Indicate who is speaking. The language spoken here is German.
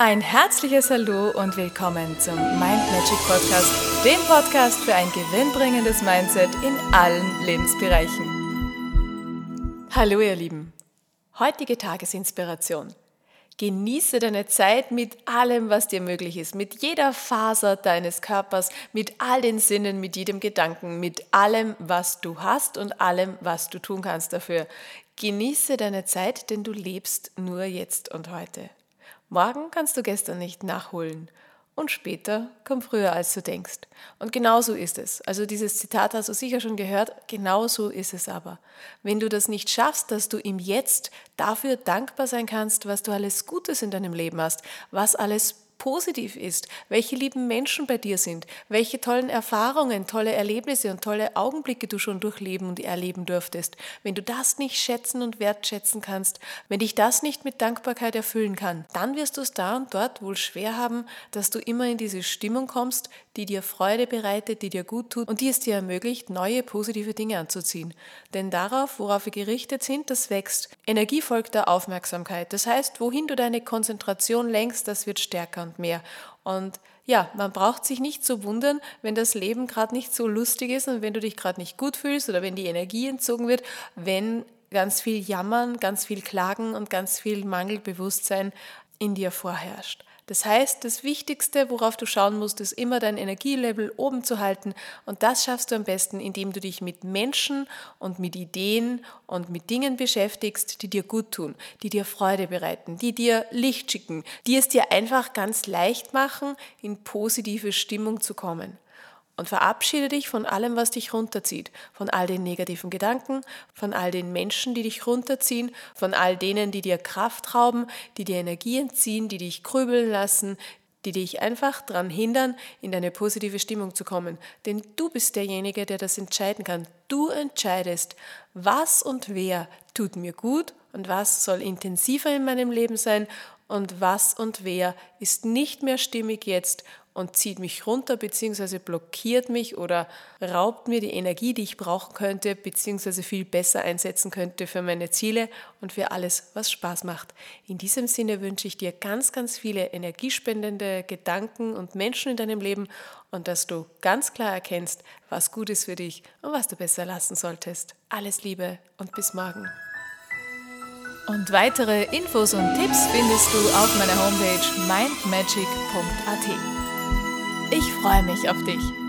Speaker 1: Ein herzliches Hallo und willkommen zum Mind Magic Podcast, dem Podcast für ein gewinnbringendes Mindset in allen Lebensbereichen. Hallo ihr Lieben, heutige Tagesinspiration. Genieße deine Zeit mit allem, was dir möglich ist, mit jeder Faser deines Körpers, mit all den Sinnen, mit jedem Gedanken, mit allem, was du hast und allem, was du tun kannst dafür. Genieße deine Zeit, denn du lebst nur jetzt und heute. Morgen kannst du gestern nicht nachholen. Und später komm früher, als du denkst. Und genau so ist es. Also dieses Zitat hast du sicher schon gehört, genau so ist es aber. Wenn du das nicht schaffst, dass du im Jetzt dafür dankbar sein kannst, was du alles Gutes in deinem Leben hast, was alles positiv ist, welche lieben Menschen bei dir sind, welche tollen Erfahrungen, tolle Erlebnisse und tolle Augenblicke du schon durchleben und erleben dürftest. Wenn du das nicht schätzen und wertschätzen kannst, wenn dich das nicht mit Dankbarkeit erfüllen kann, dann wirst du es da und dort wohl schwer haben, dass du immer in diese Stimmung kommst, die dir Freude bereitet, die dir gut tut und die es dir ermöglicht, neue positive Dinge anzuziehen. Denn darauf, worauf wir gerichtet sind, das wächst. Energie folgt der Aufmerksamkeit. Das heißt, wohin du deine Konzentration lenkst, das wird stärker und mehr. Und ja, man braucht sich nicht zu wundern, wenn das Leben gerade nicht so lustig ist und wenn du dich gerade nicht gut fühlst oder wenn die Energie entzogen wird, wenn ganz viel Jammern, ganz viel Klagen und ganz viel Mangelbewusstsein in dir vorherrscht. Das heißt, das Wichtigste, worauf du schauen musst, ist immer dein Energielevel oben zu halten. Und das schaffst du am besten, indem du dich mit Menschen und mit Ideen und mit Dingen beschäftigst, die dir gut tun, die dir Freude bereiten, die dir Licht schicken, die es dir einfach ganz leicht machen, in positive Stimmung zu kommen und verabschiede dich von allem, was dich runterzieht, von all den negativen Gedanken, von all den Menschen, die dich runterziehen, von all denen, die dir Kraft rauben, die dir Energie entziehen, die dich grübeln lassen, die dich einfach daran hindern, in eine positive Stimmung zu kommen. Denn du bist derjenige, der das entscheiden kann. Du entscheidest, was und wer tut mir gut und was soll intensiver in meinem Leben sein und was und wer ist nicht mehr stimmig jetzt und zieht mich runter bzw. blockiert mich oder raubt mir die Energie, die ich brauchen könnte bzw. viel besser einsetzen könnte für meine Ziele und für alles, was Spaß macht. In diesem Sinne wünsche ich dir ganz, ganz viele energiespendende Gedanken und Menschen in deinem Leben und dass du ganz klar erkennst, was gut ist für dich und was du besser lassen solltest. Alles Liebe und bis morgen. Und weitere Infos und Tipps findest du auf meiner Homepage mindmagic.at. Ich freue mich auf dich.